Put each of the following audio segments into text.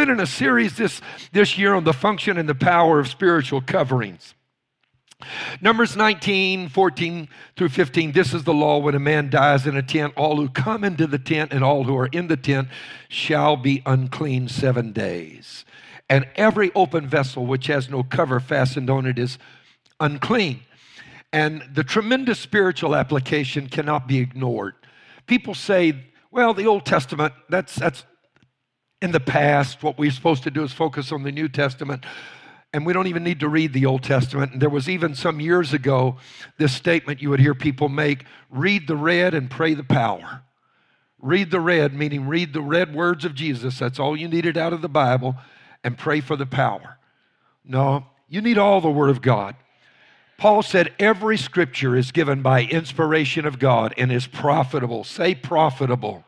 been in a series this, this year on the function and the power of spiritual coverings. Numbers 19, 14 through 15. This is the law when a man dies in a tent, all who come into the tent and all who are in the tent shall be unclean seven days. And every open vessel which has no cover fastened on it is unclean. And the tremendous spiritual application cannot be ignored. People say, well, the Old Testament, that's, that's in the past. What we're supposed to do is focus on the New Testament and we don't even need to read the Old Testament. And there was even some years ago this statement you would hear people make read the red and pray the power. Read the red, meaning read the red words of Jesus. That's all you needed out of the Bible, and pray for the power. No, you need all the Word of God. Paul said every scripture is given by inspiration of God and is profitable. Say profitable.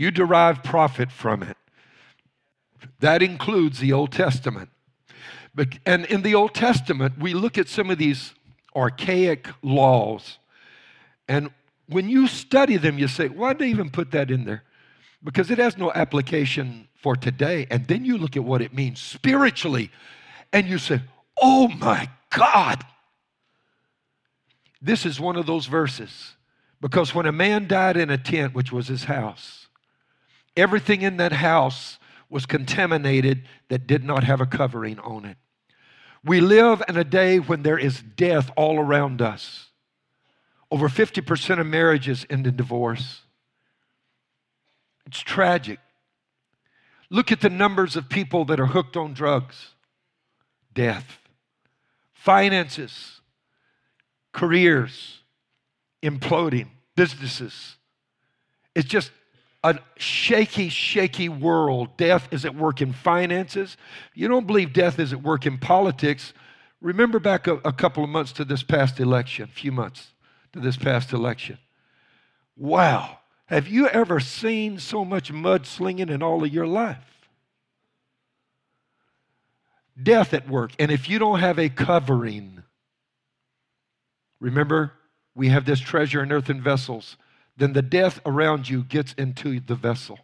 You derive profit from it. That includes the Old Testament. But, and in the Old Testament, we look at some of these archaic laws. And when you study them, you say, why did they even put that in there? Because it has no application for today. And then you look at what it means spiritually, and you say, oh my God. This is one of those verses. Because when a man died in a tent, which was his house, everything in that house was contaminated that did not have a covering on it. We live in a day when there is death all around us. Over 50% of marriages end in divorce. It's tragic. Look at the numbers of people that are hooked on drugs, death, finances, careers imploding, businesses. It's just a shaky, shaky world. Death is at work in finances. You don't believe death is at work in politics. Remember back a, a couple of months to this past election, a few months to this past election. Wow. Have you ever seen so much mudslinging in all of your life? Death at work. And if you don't have a covering, remember, we have this treasure in earthen vessels then the death around you gets into the vessel.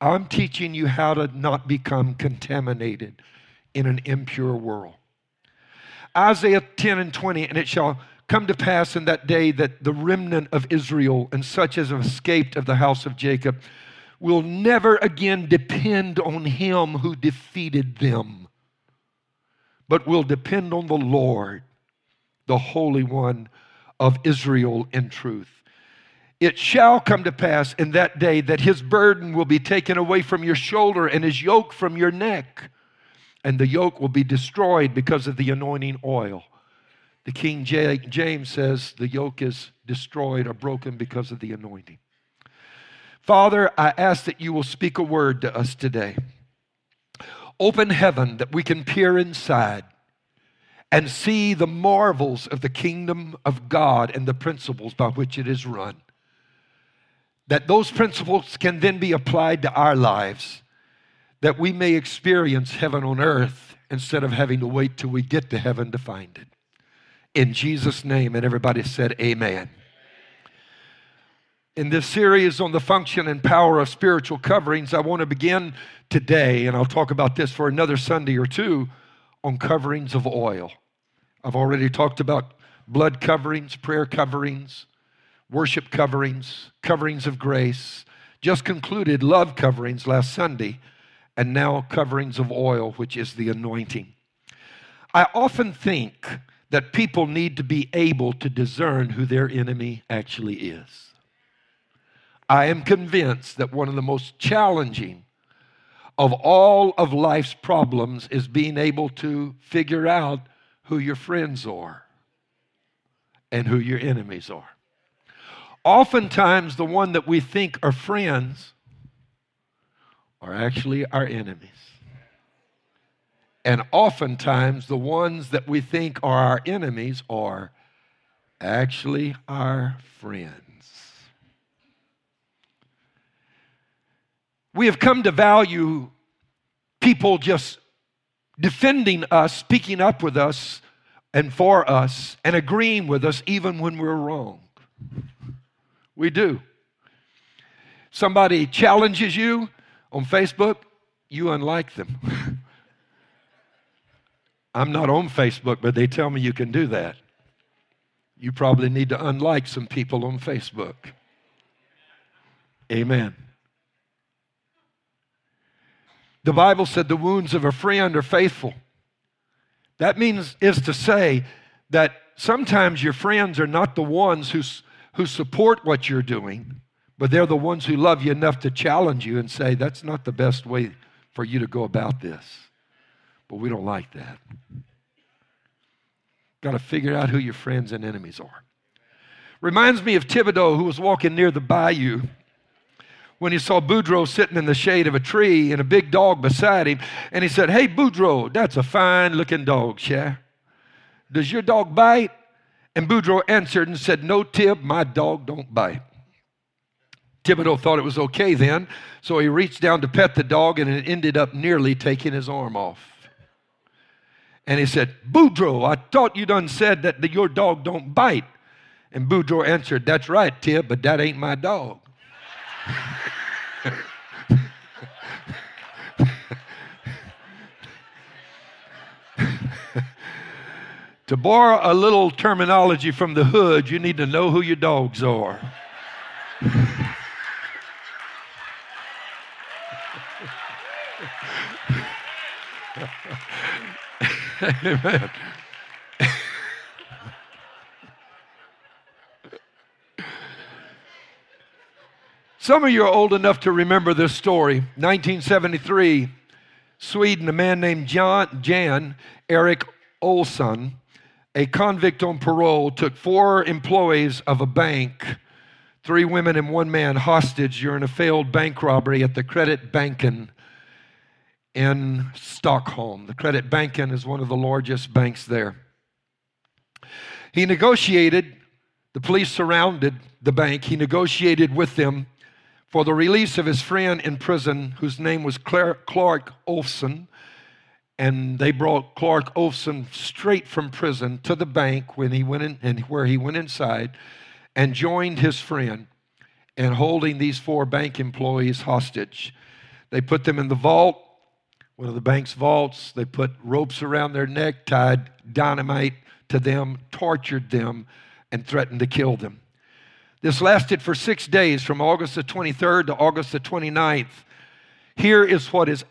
I'm teaching you how to not become contaminated in an impure world. Isaiah 10 and 20, and it shall come to pass in that day that the remnant of Israel and such as have escaped of the house of Jacob will never again depend on him who defeated them, but will depend on the Lord, the Holy One of Israel in truth. It shall come to pass in that day that his burden will be taken away from your shoulder and his yoke from your neck, and the yoke will be destroyed because of the anointing oil. The King James says the yoke is destroyed or broken because of the anointing. Father, I ask that you will speak a word to us today. Open heaven that we can peer inside and see the marvels of the kingdom of God and the principles by which it is run that those principles can then be applied to our lives, that we may experience heaven on earth instead of having to wait till we get to heaven to find it. In Jesus' name, and everybody said, Amen. In this series on the function and power of spiritual coverings, I want to begin today, and I'll talk about this for another Sunday or two, on coverings of oil. I've already talked about blood coverings, prayer coverings, worship coverings, coverings of grace, just concluded love coverings last Sunday, and now coverings of oil, which is the anointing. I often think that people need to be able to discern who their enemy actually is. I am convinced that one of the most challenging of all of life's problems is being able to figure out who your friends are and who your enemies are. Oftentimes, the one that we think are friends are actually our enemies. And oftentimes, the ones that we think are our enemies are actually our friends. We have come to value people just defending us, speaking up with us and for us, and agreeing with us even when we're wrong. We do. Somebody challenges you on Facebook, you unlike them. I'm not on Facebook, but they tell me you can do that. You probably need to unlike some people on Facebook. Amen. The Bible said the wounds of a friend are faithful. That means, is to say, that sometimes your friends are not the ones who, who support what you're doing, but they're the ones who love you enough to challenge you and say, that's not the best way for you to go about this. But we don't like that. Got to figure out who your friends and enemies are. Reminds me of Thibodeau, who was walking near the bayou when he saw Boudreaux sitting in the shade of a tree and a big dog beside him. And he said, Hey, Boudreaux, that's a fine looking dog, yeah? Does your dog bite? And Boudreaux answered and said, No, Tib, my dog don't bite. Thibodeau thought it was okay then, so he reached down to pet the dog and it ended up nearly taking his arm off. And he said, Boudreaux, I thought you done said that the, your dog don't bite. And Boudreaux answered, That's right, Tib, but that ain't my dog. to borrow a little terminology from the hood, you need to know who your dogs are. Amen. Some of you are old enough to remember this story. 1973, Sweden, a man named Jan Erik Olsson, a convict on parole, took four employees of a bank, three women and one man, hostage during a failed bank robbery at the Kreditbanken in Stockholm. The Kreditbanken is one of the largest banks there. He negotiated, the police surrounded the bank, he negotiated with them for the release of his friend in prison, whose name was Clark Olofsson. And they brought Clark Olson straight from prison to the bank when he went in, and where he went inside and joined his friend in holding these four bank employees hostage. They put them in the vault, one of the bank's vaults. They put ropes around their neck, tied dynamite to them, tortured them, and threatened to kill them. This lasted for six days from August the 23rd to August the 29th. Here is what is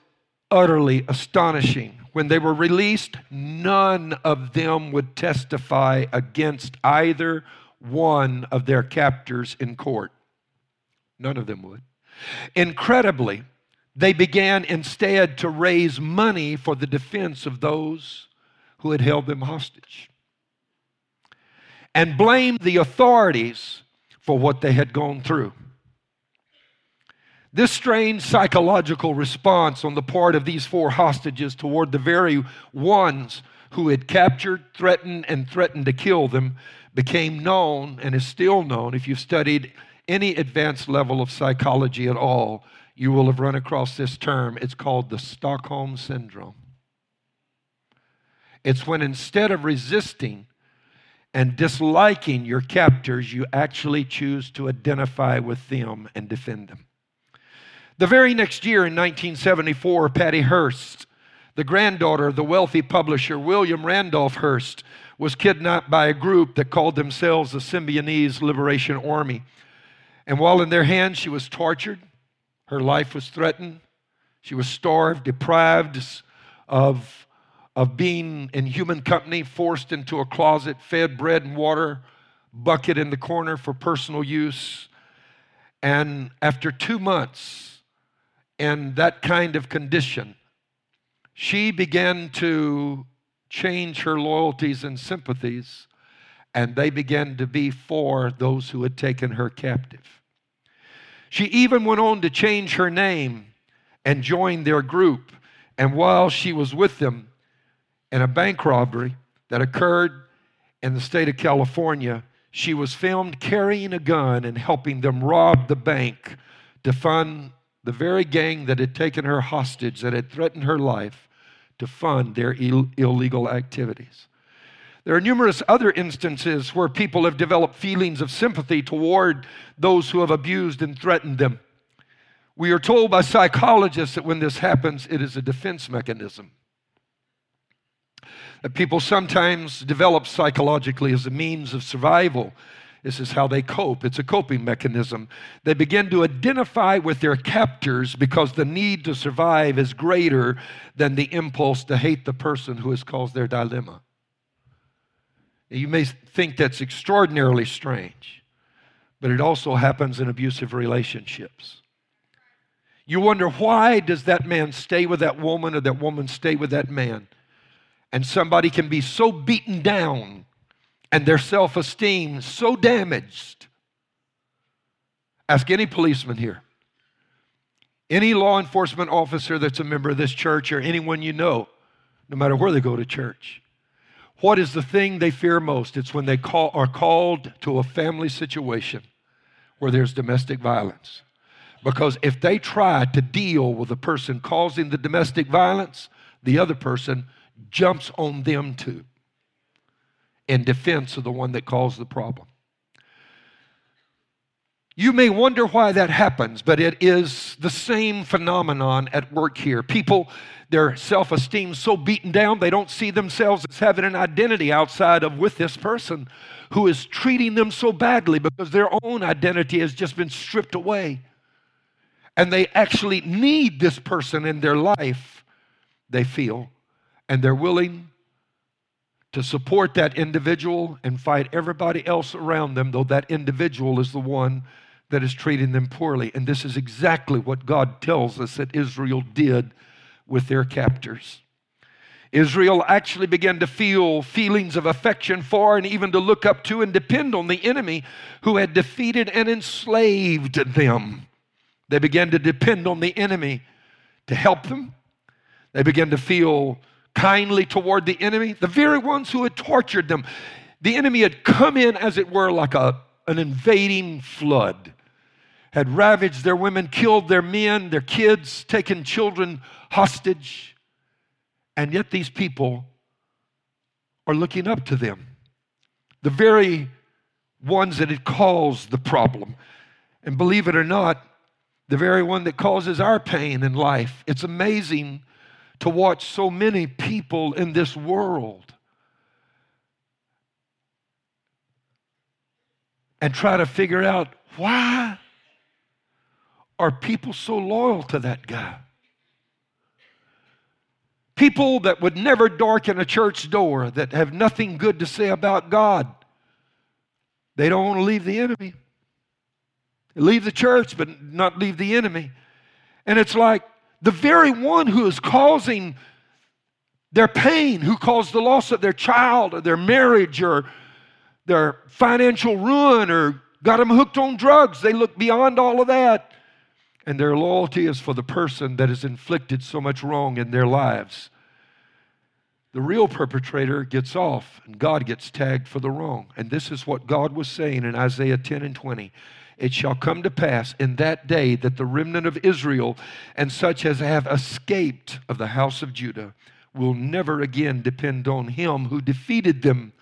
utterly astonishing. When they were released, none of them would testify against either one of their captors in court. None of them would. Incredibly, they began instead to raise money for the defense of those who had held them hostage and blamed the authorities for what they had gone through. This strange psychological response on the part of these four hostages toward the very ones who had captured, threatened, and threatened to kill them became known and is still known. If you've studied any advanced level of psychology at all, you will have run across this term. It's called the Stockholm Syndrome. It's when instead of resisting, and disliking your captors, you actually choose to identify with them and defend them. The very next year in 1974, Patty Hearst, the granddaughter of the wealthy publisher William Randolph Hearst, was kidnapped by a group that called themselves the Symbionese Liberation Army. And while in their hands, she was tortured, her life was threatened, she was starved, deprived of of being in human company, forced into a closet, fed bread and water, bucket in the corner for personal use. And after two months in that kind of condition, she began to change her loyalties and sympathies, and they began to be for those who had taken her captive. She even went on to change her name and join their group. And while she was with them, in a bank robbery that occurred in the state of California. She was filmed carrying a gun and helping them rob the bank to fund the very gang that had taken her hostage, that had threatened her life, to fund their Ill- illegal activities. There are numerous other instances where people have developed feelings of sympathy toward those who have abused and threatened them. We are told by psychologists that when this happens, it is a defense mechanism. That people sometimes develop psychologically as a means of survival. This is how they cope. It's a coping mechanism. They begin to identify with their captors because the need to survive is greater than the impulse to hate the person who has caused their dilemma. You may think that's extraordinarily strange, but it also happens in abusive relationships. You wonder why does that man stay with that woman or that woman stay with that man? And somebody can be so beaten down and their self-esteem so damaged. Ask any policeman here. Any law enforcement officer that's a member of this church or anyone you know, no matter where they go to church. What is the thing they fear most? It's when they call, are called to a family situation where there's domestic violence. Because if they try to deal with the person causing the domestic violence, the other person jumps on them too in defense of the one that caused the problem. You may wonder why that happens, but it is the same phenomenon at work here. People, their self esteem so beaten down, they don't see themselves as having an identity outside of with this person who is treating them so badly because their own identity has just been stripped away. And they actually need this person in their life, they feel, and they're willing to support that individual and fight everybody else around them, though that individual is the one that is treating them poorly. And this is exactly what God tells us that Israel did with their captors. Israel actually began to feel feelings of affection for and even to look up to and depend on the enemy who had defeated and enslaved them. They began to depend on the enemy to help them. They began to feel kindly toward the enemy, the very ones who had tortured them. The enemy had come in, as it were, like a, an invading flood had ravaged their women, killed their men, their kids, taken children hostage. And yet these people are looking up to them. The very ones that had caused the problem. And believe it or not, the very one that causes our pain in life. It's amazing to watch so many people in this world and try to figure out why are people so loyal to that guy? People that would never darken a church door, that have nothing good to say about God. They don't want to leave the enemy. Leave the church, but not leave the enemy. And it's like the very one who is causing their pain, who caused the loss of their child or their marriage or their financial ruin or got them hooked on drugs, they look beyond all of that and their loyalty is for the person that has inflicted so much wrong in their lives. The real perpetrator gets off, and God gets tagged for the wrong. And this is what God was saying in Isaiah 10 and 20. It shall come to pass in that day that the remnant of Israel and such as have escaped of the house of Judah will never again depend on him who defeated them,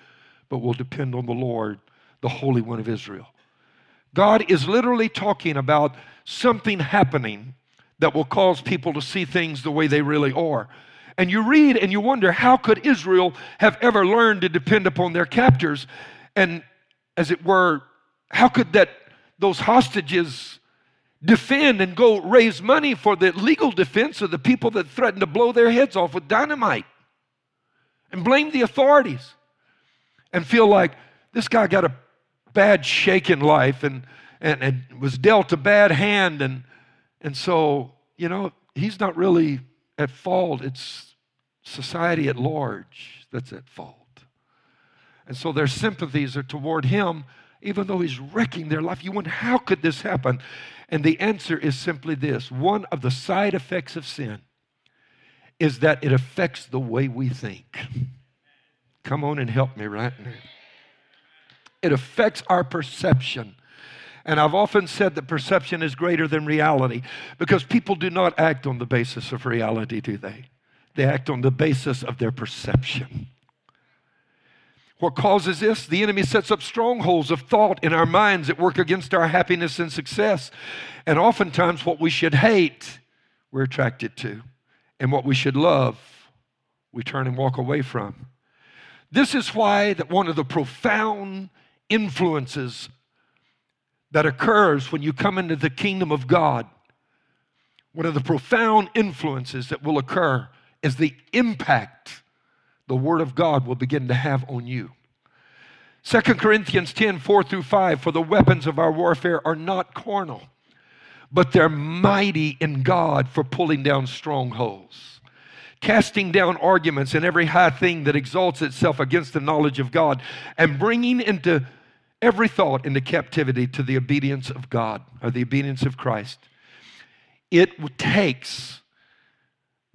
but will depend on the Lord, the Holy One of Israel. God is literally talking about something happening that will cause people to see things the way they really are. And you read and you wonder how could Israel have ever learned to depend upon their captors? And as it were, how could that those hostages defend and go raise money for the legal defense of the people that threatened to blow their heads off with dynamite and blame the authorities and feel like this guy got a bad shake in life and and, and was dealt a bad hand. And, and so, you know, he's not really at fault. It's society at large that's at fault. And so their sympathies are toward him, even though he's wrecking their life. You wonder, how could this happen? And the answer is simply this one of the side effects of sin is that it affects the way we think. Come on and help me right now. It affects our perception and I've often said that perception is greater than reality because people do not act on the basis of reality, do they? They act on the basis of their perception. What causes this? The enemy sets up strongholds of thought in our minds that work against our happiness and success. And oftentimes, what we should hate, we're attracted to. And what we should love, we turn and walk away from. This is why that one of the profound influences that occurs when you come into the kingdom of God, one of the profound influences that will occur is the impact the Word of God will begin to have on you. 2 Corinthians 10 4 through 5 For the weapons of our warfare are not carnal, but they're mighty in God for pulling down strongholds, casting down arguments and every high thing that exalts itself against the knowledge of God, and bringing into every thought into captivity to the obedience of God or the obedience of Christ. It takes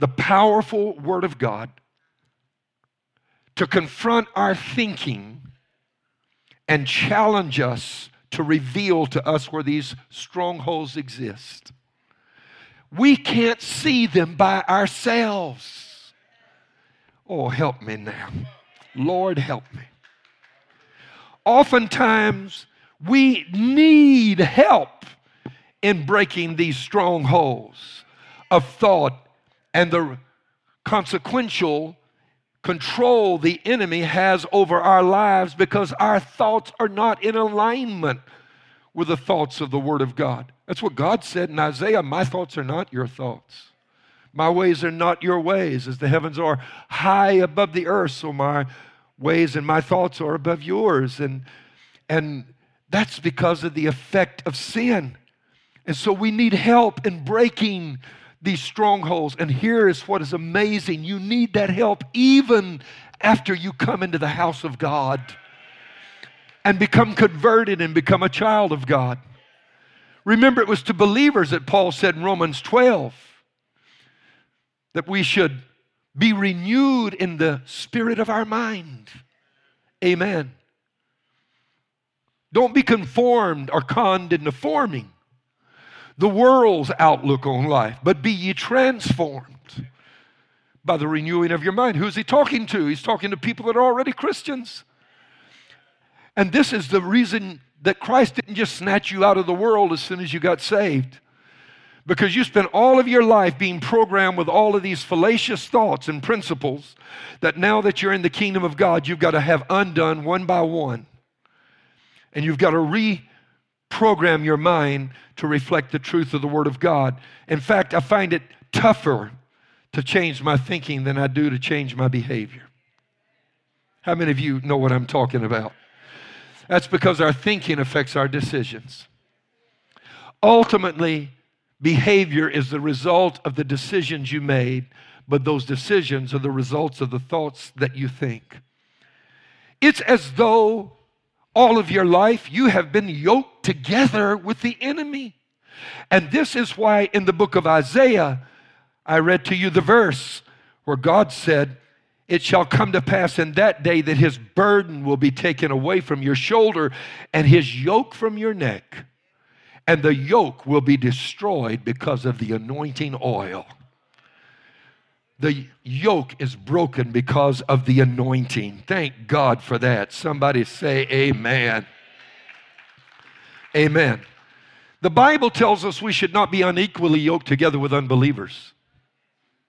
the powerful Word of God to confront our thinking and challenge us to reveal to us where these strongholds exist. We can't see them by ourselves. Oh, help me now. Lord, help me. Oftentimes, we need help in breaking these strongholds of thought and the consequential control the enemy has over our lives because our thoughts are not in alignment with the thoughts of the Word of God. That's what God said in Isaiah My thoughts are not your thoughts. My ways are not your ways, as the heavens are high above the earth, so my ways and my thoughts are above yours. And, and that's because of the effect of sin. And so we need help in breaking these strongholds. And here is what is amazing you need that help even after you come into the house of God and become converted and become a child of God. Remember, it was to believers that Paul said in Romans 12 that we should be renewed in the spirit of our mind. Amen. Don't be conformed or conned into forming the world's outlook on life, but be ye transformed by the renewing of your mind. Who's he talking to? He's talking to people that are already Christians. And this is the reason that Christ didn't just snatch you out of the world as soon as you got saved. Because you spent all of your life being programmed with all of these fallacious thoughts and principles that now that you're in the kingdom of God, you've got to have undone one by one. And you've got to re program your mind to reflect the truth of the Word of God. In fact, I find it tougher to change my thinking than I do to change my behavior. How many of you know what I'm talking about? That's because our thinking affects our decisions. Ultimately, behavior is the result of the decisions you made, but those decisions are the results of the thoughts that you think. It's as though all of your life, you have been yoked together with the enemy. And this is why in the book of Isaiah, I read to you the verse where God said, It shall come to pass in that day that his burden will be taken away from your shoulder and his yoke from your neck. And the yoke will be destroyed because of the anointing oil the yoke is broken because of the anointing. Thank God for that. Somebody say, Amen. Amen. The Bible tells us we should not be unequally yoked together with unbelievers.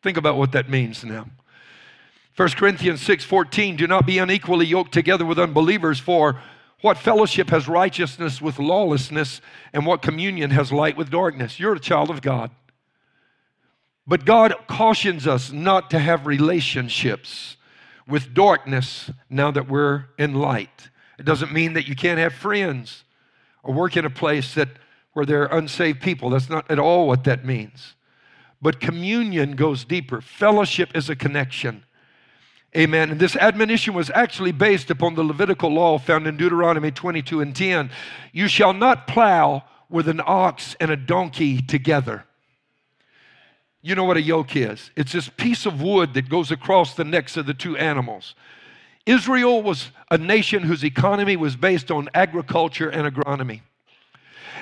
Think about what that means now. 1 Corinthians 6:14 Do not be unequally yoked together with unbelievers for what fellowship has righteousness with lawlessness and what communion has light with darkness. You're a child of God. But God cautions us not to have relationships with darkness now that we're in light. It doesn't mean that you can't have friends or work in a place that where there are unsaved people. That's not at all what that means. But communion goes deeper. Fellowship is a connection. Amen. And this admonition was actually based upon the Levitical law found in Deuteronomy 22 and 10. You shall not plow with an ox and a donkey together. You know what a yoke is? It's this piece of wood that goes across the necks of the two animals. Israel was a nation whose economy was based on agriculture and agronomy.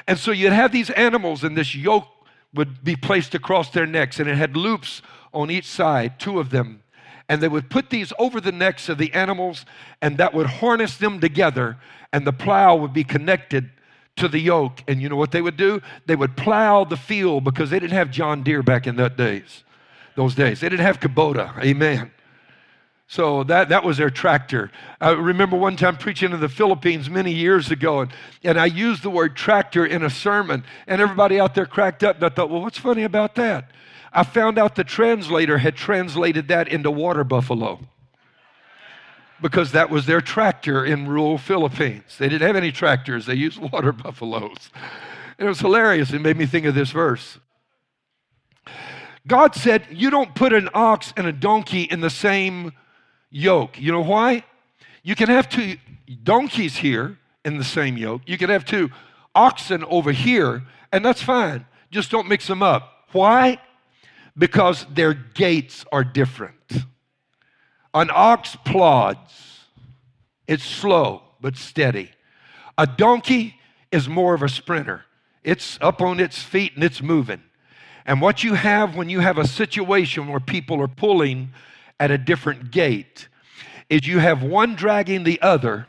And so you'd have these animals, and this yoke would be placed across their necks, and it had loops on each side, two of them. and they would put these over the necks of the animals, and that would harness them together, and the plow would be connected to the yoke. And you know what they would do? They would plow the field because they didn't have John Deere back in that days, those days. They didn't have Kubota. Amen. So that, that was their tractor. I remember one time preaching in the Philippines many years ago, and, and I used the word tractor in a sermon, and everybody out there cracked up. And I thought, well, what's funny about that? I found out the translator had translated that into water buffalo because that was their tractor in rural Philippines. They didn't have any tractors, they used water buffaloes. And it was hilarious. It made me think of this verse. God said, You don't put an ox and a donkey in the same yoke. You know why? You can have two donkeys here in the same yoke. You can have two oxen over here, and that's fine. Just don't mix them up. Why? Because their gaits are different. An ox plods, it's slow but steady. A donkey is more of a sprinter, it's up on its feet and it's moving. And what you have when you have a situation where people are pulling at a different gait is you have one dragging the other,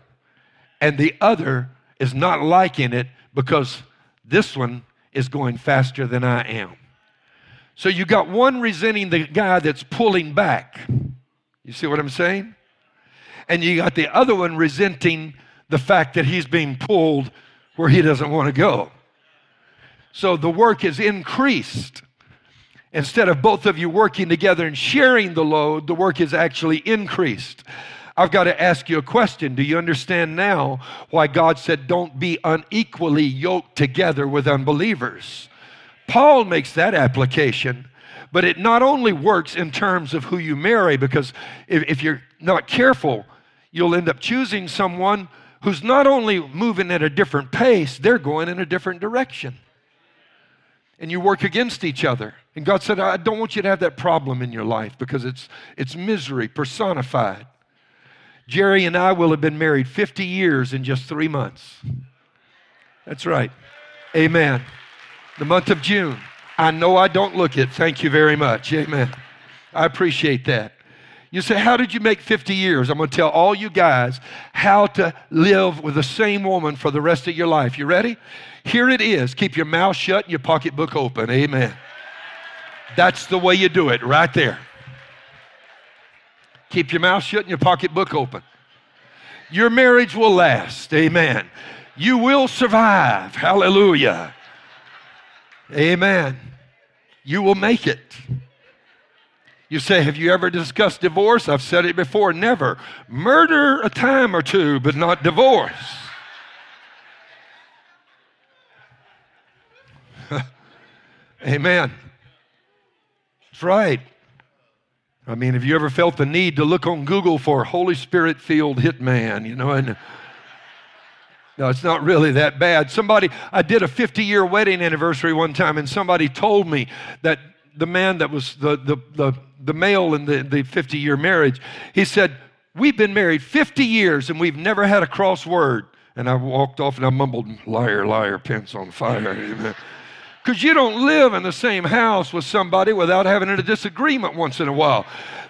and the other is not liking it because this one is going faster than I am. So you got one resenting the guy that's pulling back. You see what I'm saying? And you got the other one resenting the fact that he's being pulled where he doesn't want to go. So the work is increased. Instead of both of you working together and sharing the load, the work is actually increased. I've got to ask you a question. Do you understand now why God said, don't be unequally yoked together with unbelievers? Paul makes that application, but it not only works in terms of who you marry, because if, if you're not careful, you'll end up choosing someone who's not only moving at a different pace, they're going in a different direction and you work against each other. And God said, I don't want you to have that problem in your life because it's, it's misery personified. Jerry and I will have been married 50 years in just three months. That's right. Amen. The month of June. I know I don't look it. Thank you very much. Amen. I appreciate that. You say, How did you make 50 years? I'm going to tell all you guys how to live with the same woman for the rest of your life. You ready? Here it is. Keep your mouth shut and your pocketbook open. Amen. That's the way you do it, right there. Keep your mouth shut and your pocketbook open. Your marriage will last. Amen. You will survive. Hallelujah. Amen. You will make it. You say, Have you ever discussed divorce? I've said it before. Never. Murder a time or two, but not divorce. Amen. That's right. I mean, have you ever felt the need to look on Google for Holy Spirit filled hitman? You know, and no, it's not really that bad. Somebody, I did a 50 year wedding anniversary one time, and somebody told me that the man that was the, the, the, the male in the, the 50 year marriage, he said, We've been married 50 years and we've never had a cross word. And I walked off and I mumbled, Liar, liar, pants on fire. Because you don't live in the same house with somebody without having a disagreement once in a while.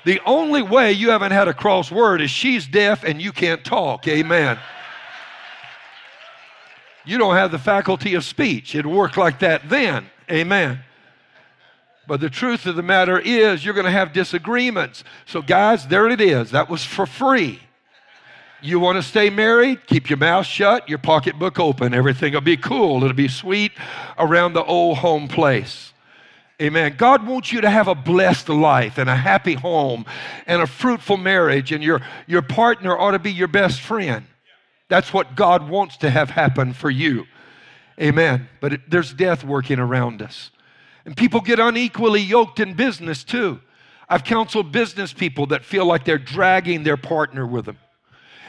The only way you haven't had a cross word is she's deaf and you can't talk. Amen. You don't have the faculty of speech. It'd work like that then. Amen. But the truth of the matter is, you're going to have disagreements. So, guys, there it is. That was for free. You want to stay married? Keep your mouth shut, your pocketbook open. Everything will be cool. It'll be sweet around the old home place. Amen. God wants you to have a blessed life and a happy home and a fruitful marriage, and your, your partner ought to be your best friend. That's what God wants to have happen for you. Amen. But it, there's death working around us. And people get unequally yoked in business too. I've counseled business people that feel like they're dragging their partner with them.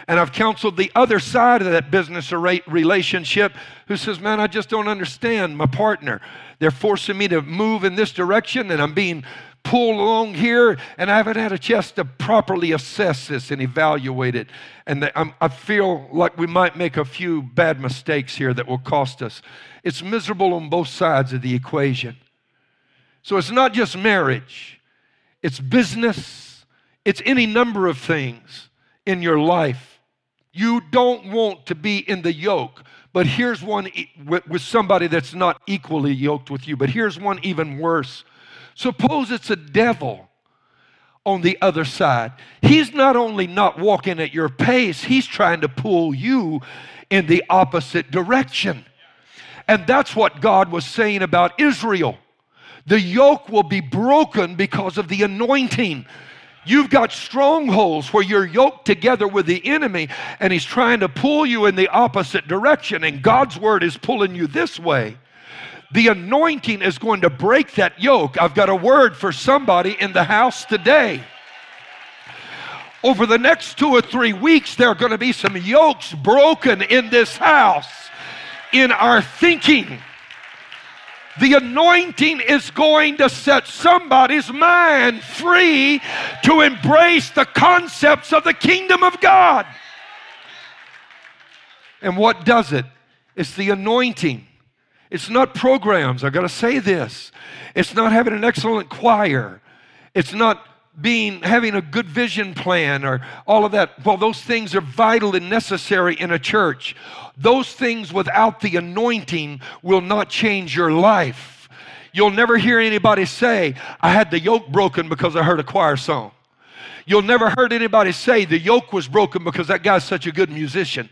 And I've counseled the other side of that business relationship who says, Man, I just don't understand my partner. They're forcing me to move in this direction and I'm being pulled along here and I haven't had a chance to properly assess this and evaluate it. And i feel like we might make a few bad mistakes here that will cost us. It's miserable on both sides of the equation. So it's not just marriage, it's business, It's any number of things in your life. You don't want to be in the yoke, but here's one with somebody that's not equally yoked with you, but here's one even worse. Suppose it's a devil on the other side. He's not only not walking at your pace, he's trying to pull you in the opposite direction. And that's what God was saying about Israel. The yoke will be broken because of the anointing. You've got strongholds where you're yoked together with the enemy and he's trying to pull you in the opposite direction, and God's word is pulling you this way. The anointing is going to break that yoke. I've got a word for somebody in the house today. Over the next two or three weeks, there are going to be some yokes broken in this house, in our thinking. The anointing is going to set somebody's mind free to embrace the concepts of the kingdom of God. And what does it? It's the anointing. It's not programs. I've got to say this. It's not having an excellent choir. It's not being having a good vision plan or all of that. Well, those things are vital and necessary in a church. Those things without the anointing will not change your life. You'll never hear anybody say, I had the yoke broken because I heard a choir song. You'll never heard anybody say the yoke was broken because that guy's such a good musician.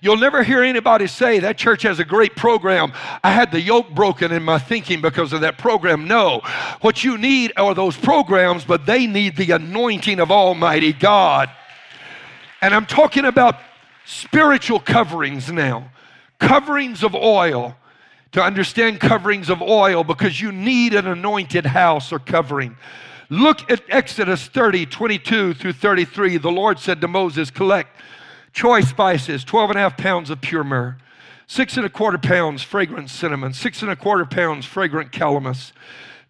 You'll never hear anybody say that church has a great program. I had the yoke broken in my thinking because of that program. No. What you need are those programs, but they need the anointing of Almighty God. And I'm talking about spiritual coverings now, coverings of oil. To understand coverings of oil, because you need an anointed house or covering. Look at Exodus 30, 22 through 33. The Lord said to Moses, Collect choice spices, 12 and a half pounds of pure myrrh, six and a quarter pounds fragrant cinnamon, six and a quarter pounds fragrant calamus,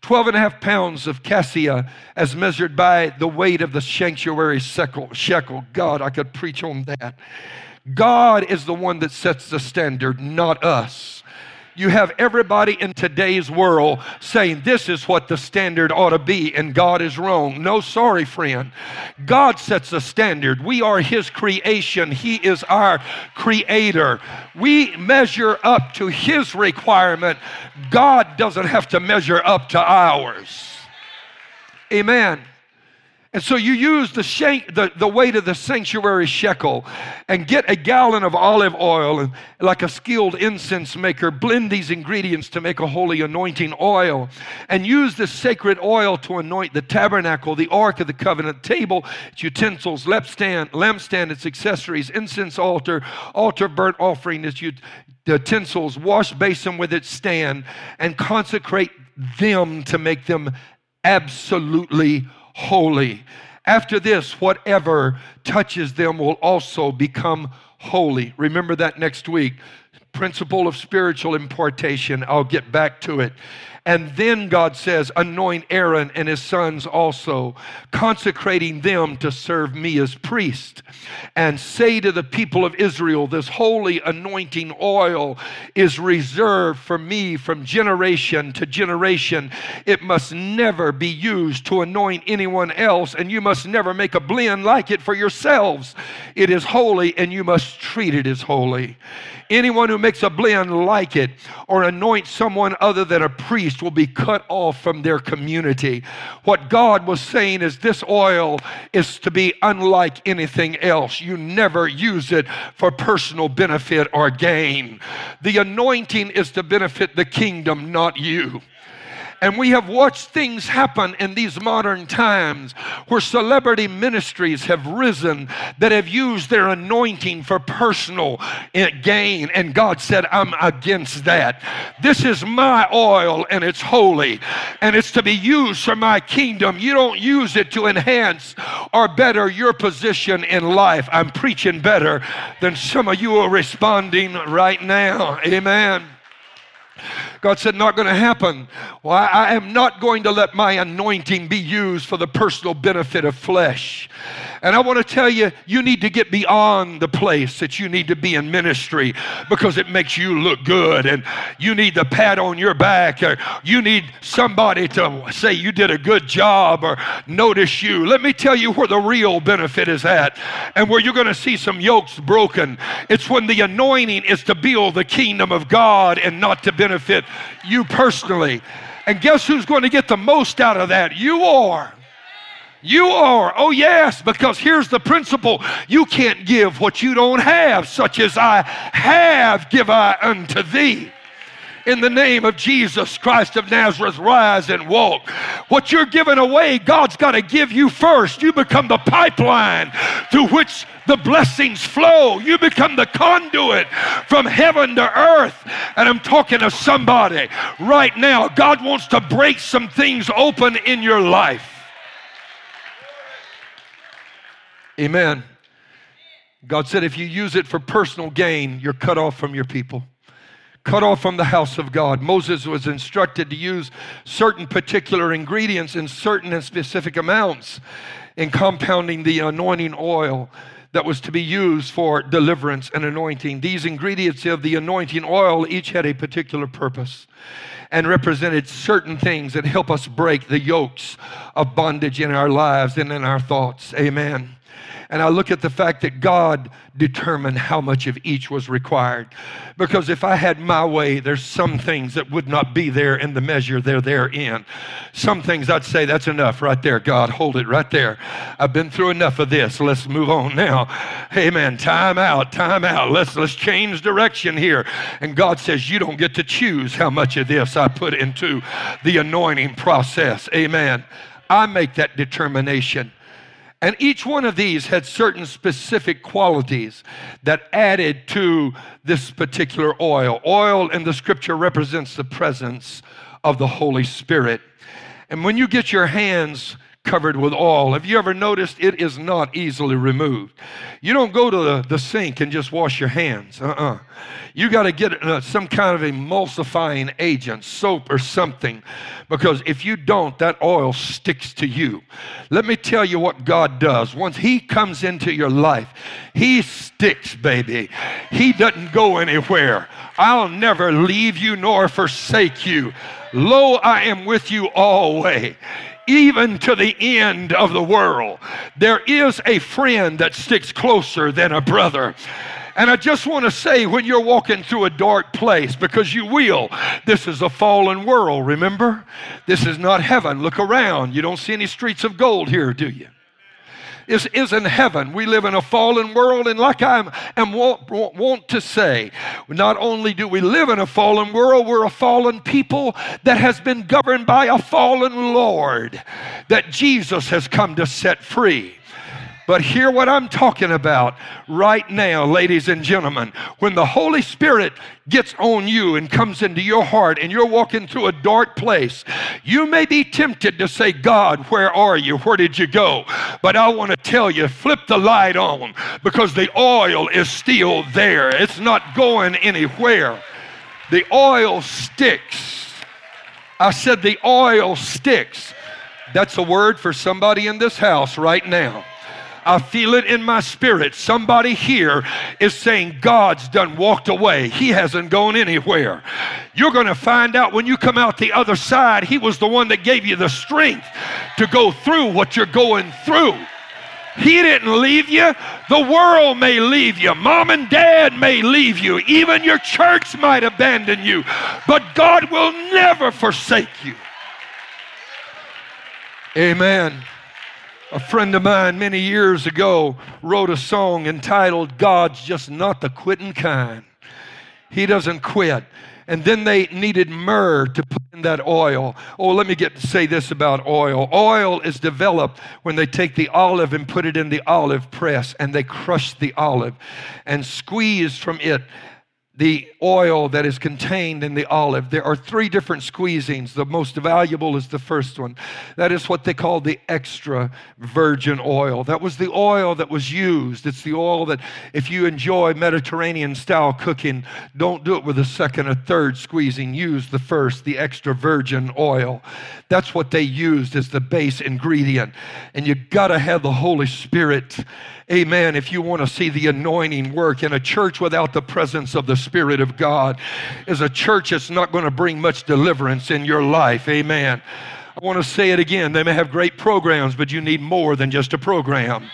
12 and a half pounds of cassia as measured by the weight of the sanctuary shekel. shekel. God, I could preach on that. God is the one that sets the standard, not us you have everybody in today's world saying this is what the standard ought to be and God is wrong. No, sorry, friend. God sets the standard. We are His creation, He is our creator. We measure up to His requirement. God doesn't have to measure up to ours. Amen. And so you use the, shank, the, the weight of the sanctuary shekel and get a gallon of olive oil and like a skilled incense maker, blend these ingredients to make a holy anointing oil and use this sacred oil to anoint the tabernacle, the ark of the covenant, table, its utensils, lampstand, lampstand, its accessories, incense altar, altar burnt offering, its utensils, wash basin with its stand, and consecrate them to make them absolutely holy. After this, whatever touches them will also become holy. Remember that next week. Principle of spiritual importation. I'll get back to it. And then God says, Anoint Aaron and his sons also, consecrating them to serve me as priest. And say to the people of Israel, This holy anointing oil is reserved for me from generation to generation. It must never be used to anoint anyone else, and you must never make a blend like it for yourselves. It is holy, and you must treat it as holy. Anyone who makes a blend like it or anoints someone other than a priest will be cut off from their community. What God was saying is this oil is to be unlike anything else. You never use it for personal benefit or gain. The anointing is to benefit the kingdom, not you. And we have watched things happen in these modern times where celebrity ministries have risen that have used their anointing for personal eh, gain. And God said, I'm against that. This is my oil and it's holy and it's to be used for my kingdom. You don't use it to enhance or better your position in life. I'm preaching better than some of you are responding right now. Amen. God said, Not going to happen. Well, I am not going to let my anointing be used for the personal benefit of flesh. And I want to tell you, you need to get beyond the place that you need to be in ministry because it makes you look good and you need the pat on your back or you need somebody to say you did a good job or notice you. Let me tell you where the real benefit is at and where you're going to see some yokes broken. It's when the anointing is to build the kingdom of God and not to benefit you personally. And guess who's going to get the most out of that? You are. You are. Oh, yes, because here's the principle you can't give what you don't have, such as I have, give I unto thee. In the name of Jesus Christ of Nazareth, rise and walk. What you're giving away, God's got to give you first. You become the pipeline through which the blessings flow. You become the conduit from heaven to earth. And I'm talking to somebody right now. God wants to break some things open in your life. Amen. God said, if you use it for personal gain, you're cut off from your people, cut off from the house of God. Moses was instructed to use certain particular ingredients in certain and specific amounts in compounding the anointing oil that was to be used for deliverance and anointing. These ingredients of the anointing oil each had a particular purpose and represented certain things that help us break the yokes of bondage in our lives and in our thoughts. Amen and I look at the fact that God determined how much of each was required. Because if I had my way, there's some things that would not be there in the measure they're there in. Some things I'd say, that's enough right there, God, hold it right there. I've been through enough of this. Let's move on now. Amen. Time out, time out. Let's let's change direction here. And God says, You don't get to choose how much of this I put into the anointing process. Amen. I make that determination. And each one of these had certain specific qualities that added to this particular oil. Oil in the scripture represents the presence of the Holy Spirit. And when you get your hands covered with oil. Have you ever noticed it is not easily removed? You don't go to the, the sink and just wash your hands. Uh-uh. You got to get uh, some kind of emulsifying agent, soap or something, because if you don't, that oil sticks to you. Let me tell you what God does. Once He comes into your life, He sticks, baby. He doesn't go anywhere. I'll never leave you nor forsake you. Lo, I am with you always even to the end of the world. There is a friend that sticks closer than a brother. And I just want to say when you're walking through a dark place, because you will, this is a fallen world, remember? This is not heaven. Look around. You don't see any streets of gold here, do you? Is, is in heaven. We live in a fallen world, and like I am, want, want to say, not only do we live in a fallen world, we're a fallen people that has been governed by a fallen Lord that Jesus has come to set free. But hear what I'm talking about right now, ladies and gentlemen. When the Holy Spirit gets on you and comes into your heart and you're walking through a dark place, you may be tempted to say, God, where are you? Where did you go? But I want to tell you, flip the light on because the oil is still there. It's not going anywhere. The oil sticks. I said the oil sticks. That's a word for somebody in this house right now. I feel it in my spirit. Somebody here is saying, God's done walked away. He hasn't gone anywhere. You're going to find out when you come out the other side, He was the one that gave you the strength to go through what you're going through. He didn't leave you. The world may leave you. Mom and dad may leave you. Even your church might abandon you. But God will never forsake you. Amen. A friend of mine many years ago wrote a song entitled God's Just Not the Quitting Kind. He doesn't quit. And then they needed myrrh to put in that oil. Oh, let me get to say this about oil. Oil is developed when they take the olive and put it in the olive press and they crush the olive and squeeze from it the oil that is contained in the olive. There are three different squeezings. The most valuable is the first one. That is what they call the extra virgin oil. That was the oil that was used. It's the oil that, if you enjoy Mediterranean style cooking, don't do it with a second or third squeezing. Use the first, the extra virgin oil. That's what they used as the base ingredient. And you got to have the Holy Spirit Amen. If you want to see the anointing work in a church without the presence of the Spirit of God, is a church that's not going to bring much deliverance in your life. Amen. I want to say it again. They may have great programs, but you need more than just a program.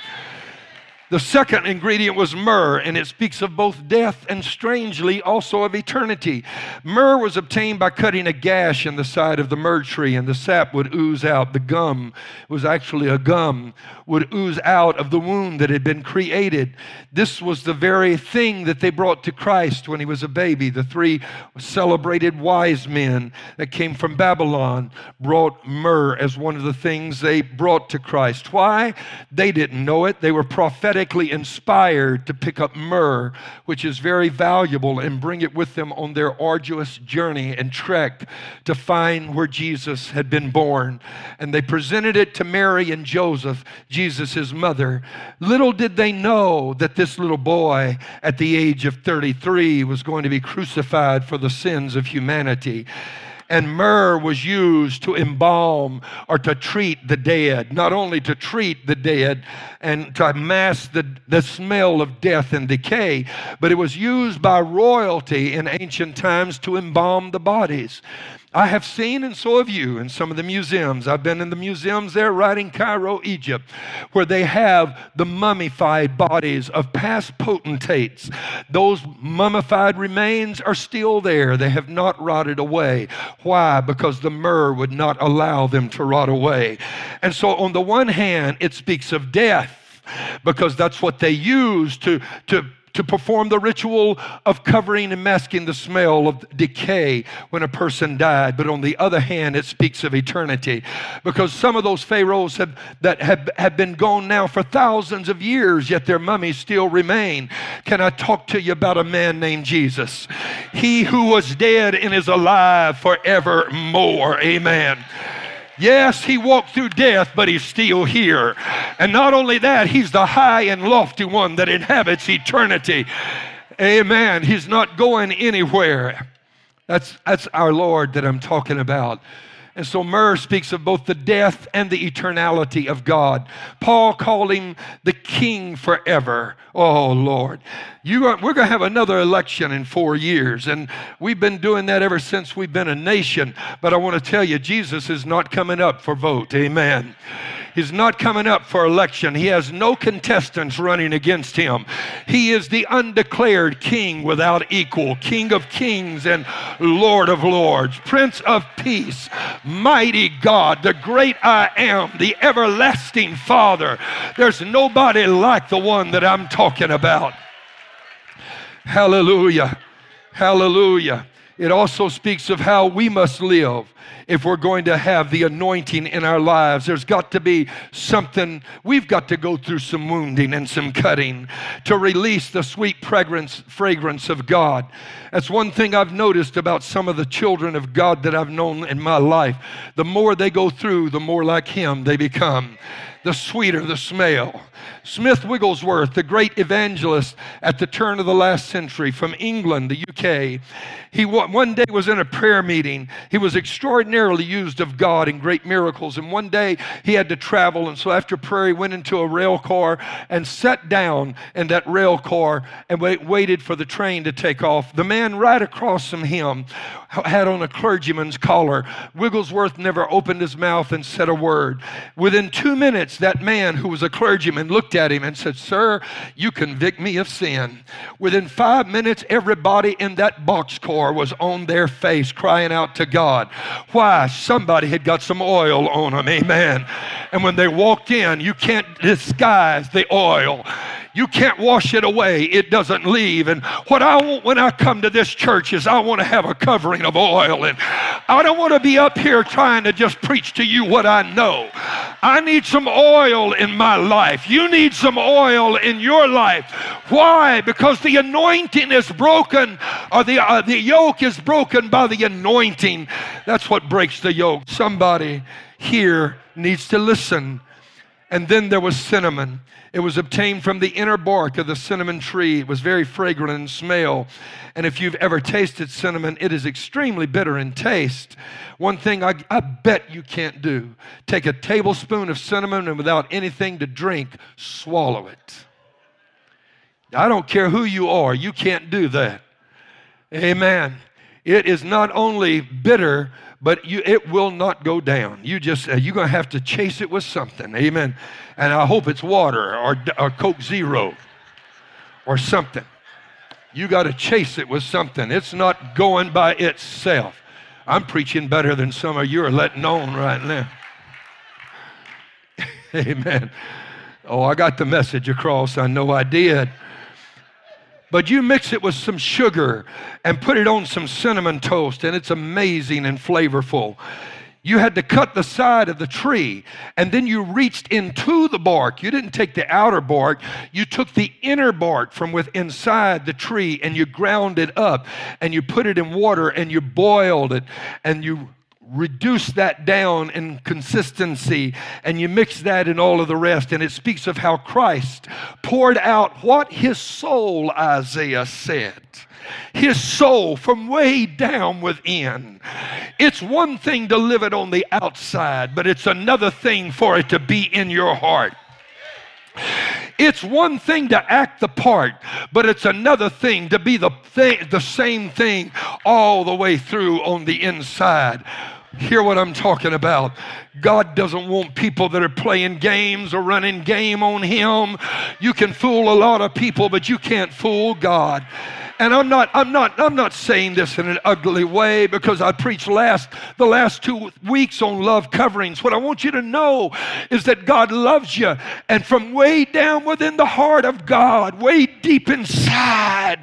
The second ingredient was myrrh, and it speaks of both death and strangely also of eternity. Myrrh was obtained by cutting a gash in the side of the myrrh tree, and the sap would ooze out. The gum was actually a gum, would ooze out of the wound that had been created. This was the very thing that they brought to Christ when he was a baby. The three celebrated wise men that came from Babylon brought myrrh as one of the things they brought to Christ. Why? They didn't know it. They were prophetic prophetically inspired to pick up myrrh, which is very valuable, and bring it with them on their arduous journey and trek to find where Jesus had been born. And they presented it to Mary and Joseph, Jesus' mother. Little did they know that this little boy, at the age of 33, was going to be crucified for the sins of humanity and myrrh was used to embalm or to treat the dead, not only to treat the dead and to mask the, the smell of death and decay, but it was used by royalty in ancient times to embalm the bodies. I have seen, and so have you, in some of the museums. I've been in the museums there right in Cairo, Egypt, where they have the mummified bodies of past potentates. Those mummified remains are still there. They have not rotted away. Why? Because the myrrh would not allow them to rot away. And so, on the one hand, it speaks of death because that's what they use to, to to perform the ritual of covering and masking the smell of decay when a person died. But on the other hand, it speaks of eternity because some of those pharaohs have, that have, have been gone now for thousands of years, yet their mummies still remain. Can I talk to you about a man named Jesus? He who was dead and is alive forevermore. Amen. Yes, he walked through death, but he's still here. And not only that, he's the high and lofty one that inhabits eternity. Amen. He's not going anywhere. That's, that's our Lord that I'm talking about. And so myrrh speaks of both the death and the eternality of God. Paul called him the king forever. Oh, Lord. You are, we're going to have another election in four years, and we've been doing that ever since we've been a nation. But I want to tell you, Jesus is not coming up for vote. Amen. He's not coming up for election. He has no contestants running against him. He is the undeclared king without equal, king of kings and lord of lords, prince of peace, mighty God, the great I am, the everlasting Father. There's nobody like the one that I'm talking about. Hallelujah. Hallelujah. It also speaks of how we must live if we're going to have the anointing in our lives. There's got to be something, we've got to go through some wounding and some cutting to release the sweet fragrance, of God. That's one thing I've noticed about some of the children of God that I've known in my life. The more they go through, the more like Him they become the sweeter the smell. Smith Wigglesworth, the great evangelist at the turn of the last century from England, the UK, he one day was in a prayer meeting. He was extraordinarily used of God in great miracles. And one day he had to travel. And so after prayer, he went into a rail car and sat down in that rail car and wait, waited for the train to take off. The man right across from him had on a clergyman's collar. Wigglesworth never opened his mouth and said a word. Within two minutes, that man who was a clergyman looked at him and said, Sir, you convict me of sin. Within five minutes, everybody in that boxcar was on their face crying out to God. Why? Somebody had got some oil on them. Amen. And when they walked in, you can't disguise the oil. You can't wash it away, it doesn't leave. And what I want when I come to this church is I want to have a covering of oil. And I don't want to be up here trying to just preach to you what I know. I need some oil in my life. You need some oil in your life. Why? Because the anointing is broken, or the, uh, the yoke is broken by the anointing. That's what breaks the yoke. Somebody here needs to listen. And then there was cinnamon. It was obtained from the inner bark of the cinnamon tree. It was very fragrant in smell. And if you've ever tasted cinnamon, it is extremely bitter in taste. One thing I, I bet you can't do take a tablespoon of cinnamon and without anything to drink, swallow it. I don't care who you are, you can't do that. Amen. It is not only bitter, but you, it will not go down. You just uh, you're gonna have to chase it with something, amen. And I hope it's water or, or Coke Zero or something. You got to chase it with something. It's not going by itself. I'm preaching better than some of you are letting on right now. amen. Oh, I got the message across. I know I did. But you mix it with some sugar and put it on some cinnamon toast, and it's amazing and flavorful. You had to cut the side of the tree, and then you reached into the bark. You didn't take the outer bark, you took the inner bark from within inside the tree and you ground it up, and you put it in water and you boiled it, and you reduce that down in consistency and you mix that in all of the rest and it speaks of how Christ poured out what his soul Isaiah said. His soul from way down within. It's one thing to live it on the outside but it's another thing for it to be in your heart. It's one thing to act the part, but it's another thing to be the, thing, the same thing all the way through on the inside. Hear what I'm talking about. God doesn't want people that are playing games or running game on Him. You can fool a lot of people, but you can't fool God. And I'm not, I'm not, I'm not saying this in an ugly way because I preached last the last two weeks on love coverings. What I want you to know is that God loves you. And from way down within the heart of God, way deep inside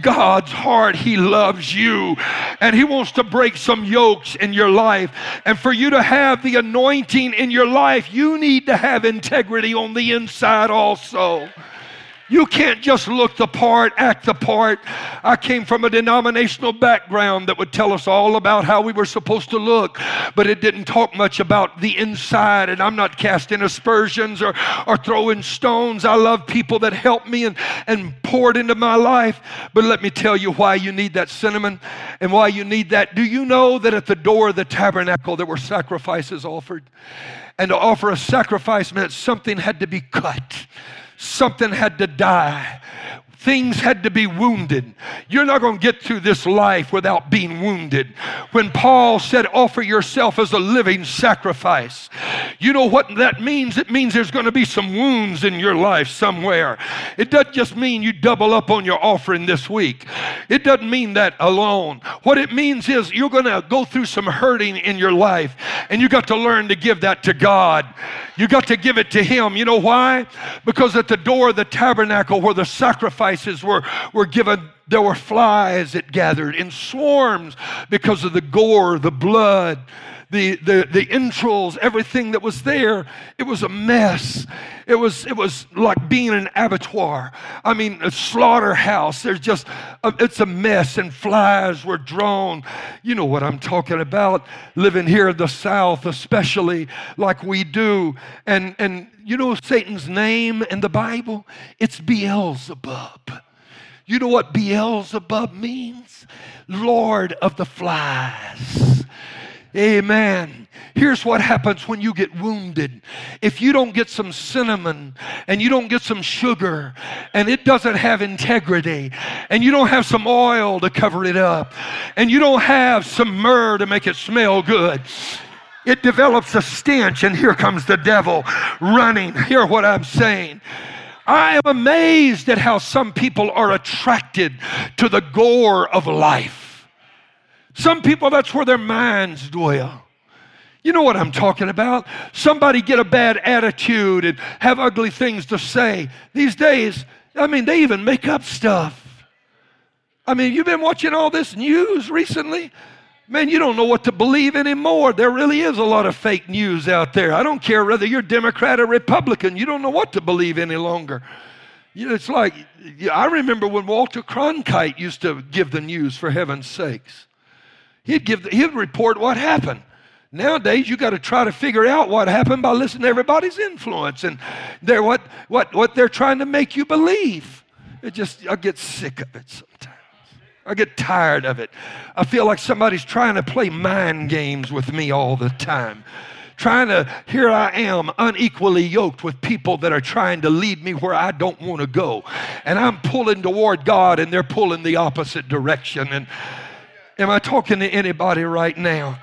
God's heart, He loves you. And He wants to break some yokes in your life. And for you to have the anointing in your life, you need to have integrity on the inside also. You can't just look the part, act the part. I came from a denominational background that would tell us all about how we were supposed to look, but it didn't talk much about the inside. And I'm not casting aspersions or, or throwing stones. I love people that help me and, and poured into my life. But let me tell you why you need that cinnamon and why you need that. Do you know that at the door of the tabernacle there were sacrifices offered? And to offer a sacrifice meant something had to be cut something had to die. Things had to be wounded. You're not going to get through this life without being wounded. When Paul said, offer yourself as a living sacrifice, you know what that means? It means there's going to be some wounds in your life somewhere. It doesn't just mean you double up on your offering this week, it doesn't mean that alone. What it means is you're going to go through some hurting in your life, and you got to learn to give that to God. You got to give it to Him. You know why? Because at the door of the tabernacle where the sacrifice sacrifices were, were given, there were flies that gathered in swarms because of the gore, the blood, the, the, the entrails, everything that was there. It was a mess. It was, it was like being an abattoir. I mean, a slaughterhouse. There's just, a, it's a mess, and flies were drawn. You know what I'm talking about. Living here in the South, especially like we do. And, and you know Satan's name in the Bible? It's Beelzebub. You know what Beelzebub means? Lord of the flies. Amen. Here's what happens when you get wounded. If you don't get some cinnamon and you don't get some sugar and it doesn't have integrity and you don't have some oil to cover it up and you don't have some myrrh to make it smell good, it develops a stench, and here comes the devil running. Hear what I'm saying. I am amazed at how some people are attracted to the gore of life. Some people, that's where their minds dwell. You know what I'm talking about. Somebody get a bad attitude and have ugly things to say. These days, I mean, they even make up stuff. I mean, you've been watching all this news recently. Man, you don't know what to believe anymore. There really is a lot of fake news out there. I don't care whether you're Democrat or Republican, you don't know what to believe any longer. It's like, I remember when Walter Cronkite used to give the news, for heaven's sakes. He'd, give, he'd report what happened. Nowadays, you got to try to figure out what happened by listening to everybody's influence and they're what, what, what they're trying to make you believe. It just, I get sick of it sometimes. I get tired of it. I feel like somebody's trying to play mind games with me all the time. Trying to, here I am, unequally yoked with people that are trying to lead me where I don't want to go. And I'm pulling toward God and they're pulling the opposite direction. And am I talking to anybody right now?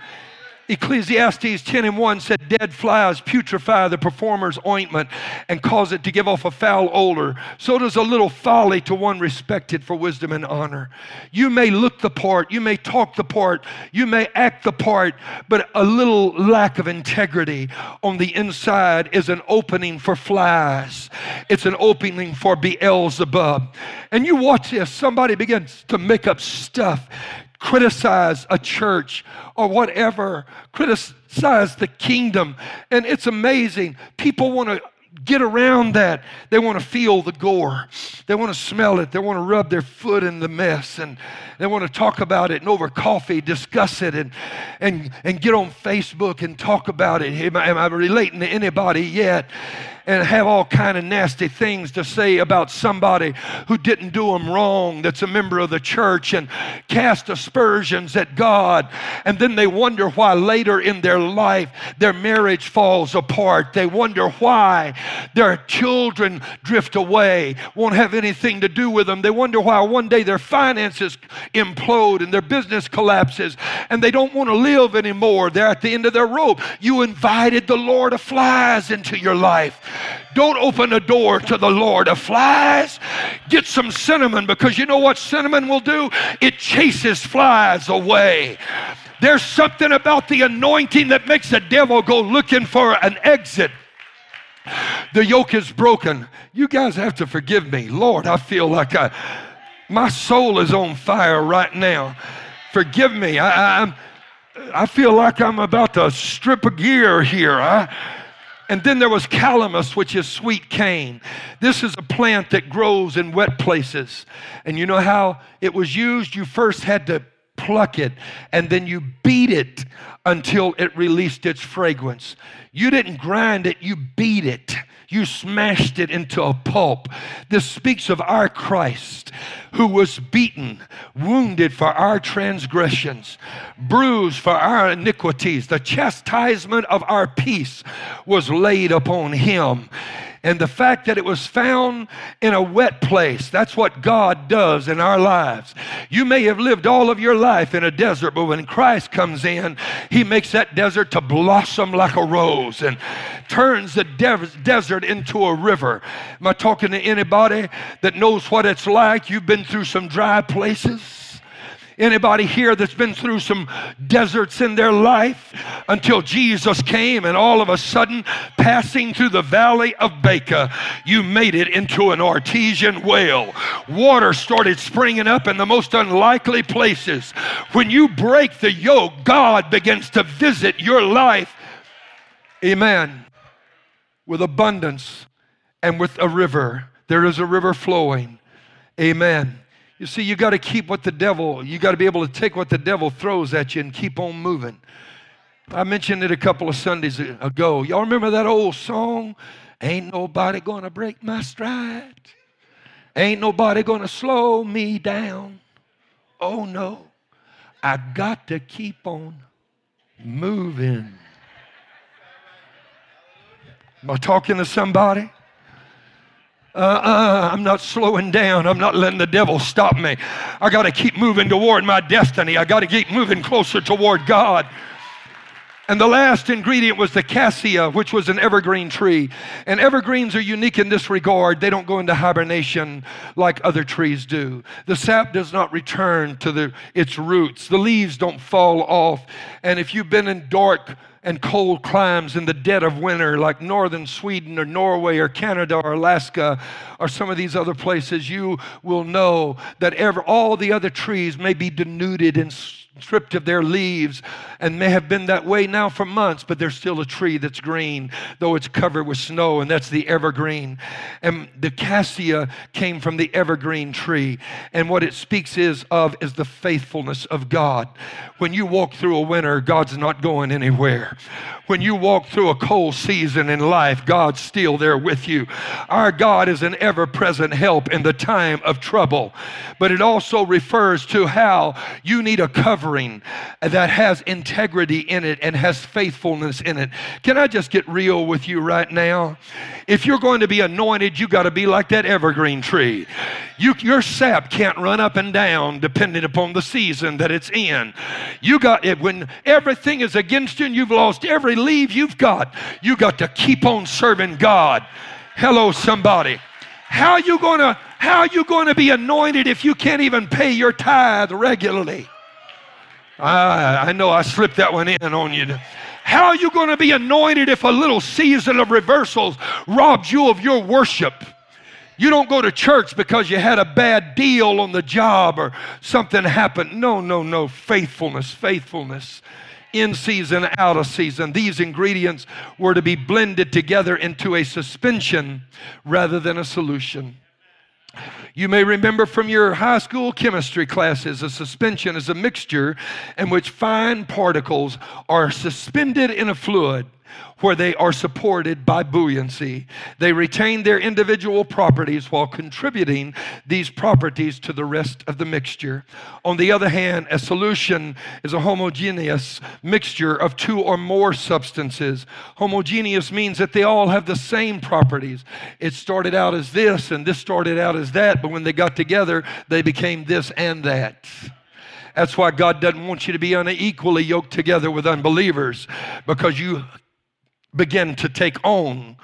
Ecclesiastes 10 and 1 said, Dead flies putrefy the performer's ointment and cause it to give off a foul odor. So does a little folly to one respected for wisdom and honor. You may look the part, you may talk the part, you may act the part, but a little lack of integrity on the inside is an opening for flies. It's an opening for Beelzebub. And you watch this, somebody begins to make up stuff criticize a church or whatever, criticize the kingdom. And it's amazing. People want to get around that. They want to feel the gore. They want to smell it. They want to rub their foot in the mess. And they want to talk about it and over coffee discuss it and, and, and get on Facebook and talk about it. Am I, am I relating to anybody yet? And have all kind of nasty things to say about somebody who didn't do them wrong that's a member of the church and cast aspersions at God. And then they wonder why later in their life their marriage falls apart. They wonder why their children drift away won't have anything to do with them they wonder why one day their finances implode and their business collapses and they don't want to live anymore. They're at the end of their rope. You invited the lord of flies into your life don't open a door to the Lord of flies. Get some cinnamon because you know what cinnamon will do? It chases flies away. There's something about the anointing that makes the devil go looking for an exit. The yoke is broken. You guys have to forgive me. Lord, I feel like I, my soul is on fire right now. Forgive me. I, I, I feel like I'm about to strip a gear here. I, and then there was calamus, which is sweet cane. This is a plant that grows in wet places. And you know how it was used? You first had to pluck it and then you beat it until it released its fragrance. You didn't grind it, you beat it. You smashed it into a pulp. This speaks of our Christ who was beaten, wounded for our transgressions, bruised for our iniquities. The chastisement of our peace was laid upon him and the fact that it was found in a wet place. That's what God does in our lives. You may have lived all of your life in a desert, but when Christ comes in, He makes that desert to blossom like a rose and turns the de- desert into a river. Am I talking to anybody that knows what it's like? You've been through some dry places. Anybody here that's been through some deserts in their life until Jesus came and all of a sudden, passing through the valley of Baca, you made it into an artesian well. Water started springing up in the most unlikely places. When you break the yoke, God begins to visit your life. Amen. With abundance and with a river. There is a river flowing. Amen. You see, you got to keep what the devil, you got to be able to take what the devil throws at you and keep on moving. I mentioned it a couple of Sundays ago. Y'all remember that old song? Ain't nobody gonna break my stride. Ain't nobody gonna slow me down. Oh no, I got to keep on moving. Am I talking to somebody? Uh, uh, I'm not slowing down. I'm not letting the devil stop me. I got to keep moving toward my destiny. I got to keep moving closer toward God. And the last ingredient was the cassia, which was an evergreen tree. And evergreens are unique in this regard. They don't go into hibernation like other trees do. The sap does not return to the, its roots. The leaves don't fall off. And if you've been in dark and cold climes in the dead of winter, like northern Sweden or Norway or Canada or Alaska or some of these other places, you will know that ever, all the other trees may be denuded and stripped of their leaves and may have been that way now for months, but there's still a tree that's green, though it's covered with snow, and that's the evergreen. And the cassia came from the evergreen tree. And what it speaks is of is the faithfulness of God. When you walk through a winter, God's not going anywhere. When you walk through a cold season in life, God's still there with you. Our God is an ever present help in the time of trouble. But it also refers to how you need a covering that has integrity in it and has faithfulness in it. Can I just get real with you right now? If you're going to be anointed, you got to be like that evergreen tree. You, your sap can't run up and down depending upon the season that it's in. You got it when everything is against you and you've lost every leave you've got. You got to keep on serving God. Hello, somebody. How you gonna how you going to be anointed if you can't even pay your tithe regularly? I, I know I slipped that one in on you. How are you going to be anointed if a little season of reversals robs you of your worship? You don't go to church because you had a bad deal on the job or something happened. No, no, no. Faithfulness, faithfulness. In season, out of season. These ingredients were to be blended together into a suspension rather than a solution. You may remember from your high school chemistry classes, a suspension is a mixture in which fine particles are suspended in a fluid where they are supported by buoyancy. They retain their individual properties while contributing these properties to the rest of the mixture. On the other hand, a solution is a homogeneous mixture of two or more substances. Homogeneous means that they all have the same properties. It started out as this and this started out as that, but when they got together, they became this and that. That's why God doesn't want you to be unequally yoked together with unbelievers because you begin to take on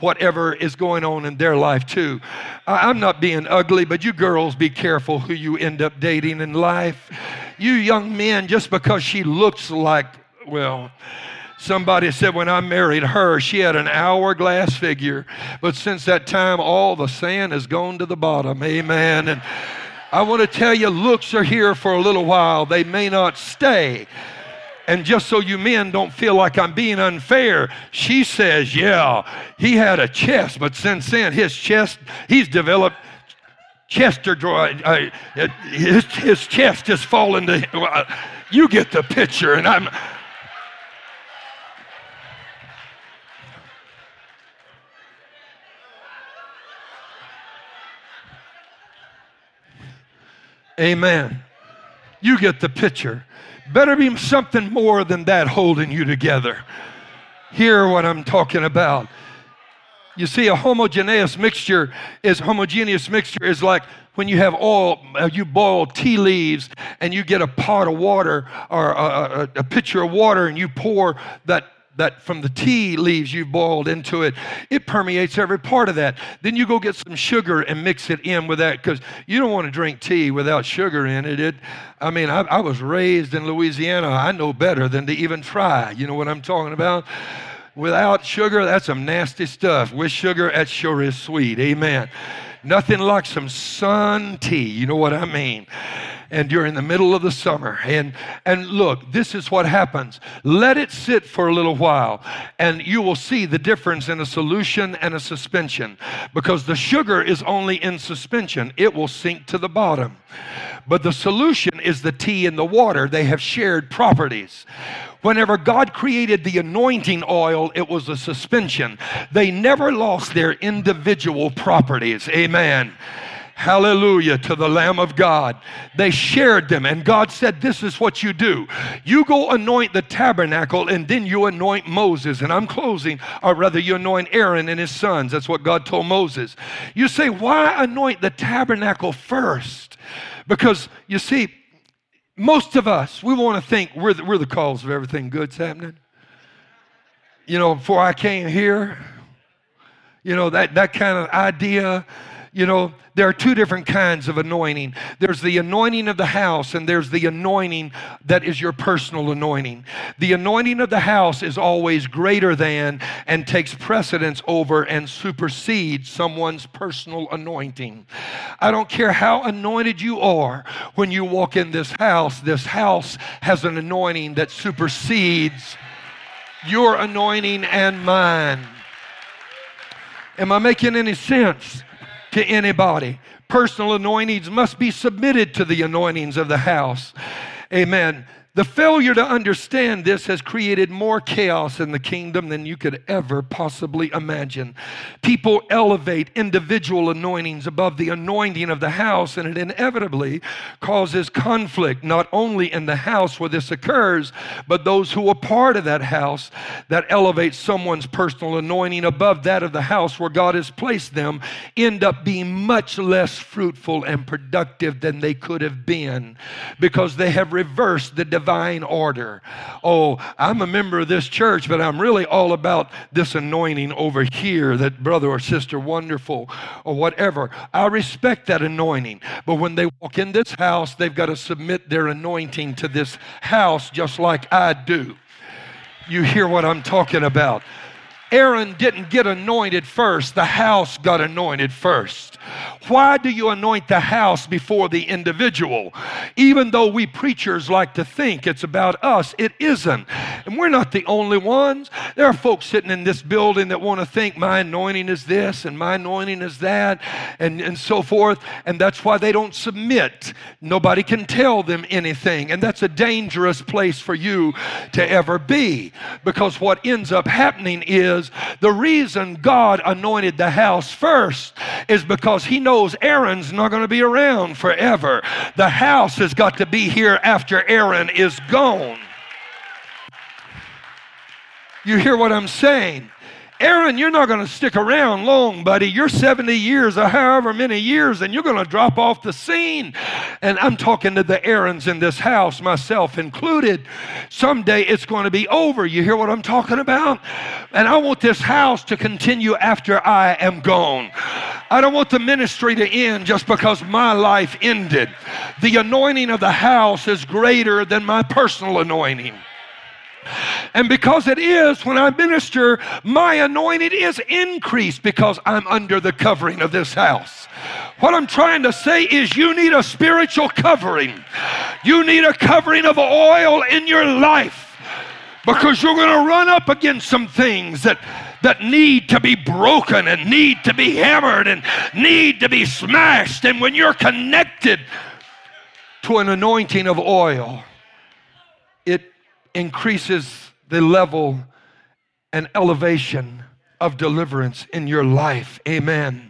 whatever is going on in their life too. I'm not being ugly, but you girls be careful who you end up dating in life. You young men, just because she looks like, well, Somebody said when I married her, she had an hourglass figure. But since that time, all the sand has gone to the bottom. Amen. And I want to tell you, looks are here for a little while, they may not stay. And just so you men don't feel like I'm being unfair, she says, yeah, he had a chest, but since then, his chest, he's developed chester draw. Uh, his, his chest has fallen to. Uh, you get the picture, and I'm. Amen. You get the picture. Better be something more than that holding you together. Hear what I'm talking about. You see, a homogeneous mixture is homogeneous mixture is like when you have oil, uh, you boil tea leaves and you get a pot of water or a, a, a pitcher of water and you pour that that from the tea leaves you've boiled into it, it permeates every part of that. Then you go get some sugar and mix it in with that because you don't want to drink tea without sugar in it. it I mean, I, I was raised in Louisiana. I know better than to even try. You know what I'm talking about? Without sugar, that's some nasty stuff. With sugar, that sure is sweet. Amen. Nothing like some sun tea. You know what I mean? and you're in the middle of the summer. And, and look, this is what happens. Let it sit for a little while, and you will see the difference in a solution and a suspension because the sugar is only in suspension, it will sink to the bottom. But the solution is the tea and the water, they have shared properties. Whenever God created the anointing oil, it was a suspension. They never lost their individual properties. Amen. Hallelujah to the Lamb of God. They shared them, and God said, This is what you do. You go anoint the tabernacle, and then you anoint Moses. And I'm closing, or rather, you anoint Aaron and his sons. That's what God told Moses. You say, Why anoint the tabernacle first? Because you see, most of us, we want to think we're the, we're the cause of everything good's happening. you know, before I came here. You know, that, that kind of idea. You know, there are two different kinds of anointing there's the anointing of the house, and there's the anointing that is your personal anointing. The anointing of the house is always greater than and takes precedence over and supersedes someone's personal anointing. I don't care how anointed you are when you walk in this house, this house has an anointing that supersedes your anointing and mine. Am I making any sense? To anybody. Personal anointings must be submitted to the anointings of the house. Amen. The failure to understand this has created more chaos in the kingdom than you could ever possibly imagine. People elevate individual anointings above the anointing of the house, and it inevitably causes conflict, not only in the house where this occurs, but those who are part of that house that elevate someone's personal anointing above that of the house where God has placed them end up being much less fruitful and productive than they could have been because they have reversed the divine divine order. Oh, I'm a member of this church, but I'm really all about this anointing over here, that brother or sister, wonderful, or whatever. I respect that anointing. But when they walk in this house, they've got to submit their anointing to this house just like I do. You hear what I'm talking about. Aaron didn't get anointed first, the house got anointed first. Why do you anoint the house before the individual? Even though we preachers like to think it's about us, it isn't. And we're not the only ones. There are folks sitting in this building that want to think my anointing is this and my anointing is that and, and so forth. And that's why they don't submit. Nobody can tell them anything. And that's a dangerous place for you to ever be because what ends up happening is the reason God anointed the house first is because He knows Aaron's not going to be around forever. The house has got to be here after Aaron is gone. You hear what I'm saying? Aaron, you're not going to stick around long, buddy. You're 70 years or however many years, and you're going to drop off the scene. And I'm talking to the Aarons in this house, myself included. Someday it's going to be over. You hear what I'm talking about? And I want this house to continue after I am gone. I don't want the ministry to end just because my life ended. The anointing of the house is greater than my personal anointing. And because it is, when I minister, my anointing is increased because I'm under the covering of this house. What I'm trying to say is, you need a spiritual covering. You need a covering of oil in your life because you're going to run up against some things that that need to be broken and need to be hammered and need to be smashed. And when you're connected to an anointing of oil, increases the level and elevation of deliverance in your life. Amen.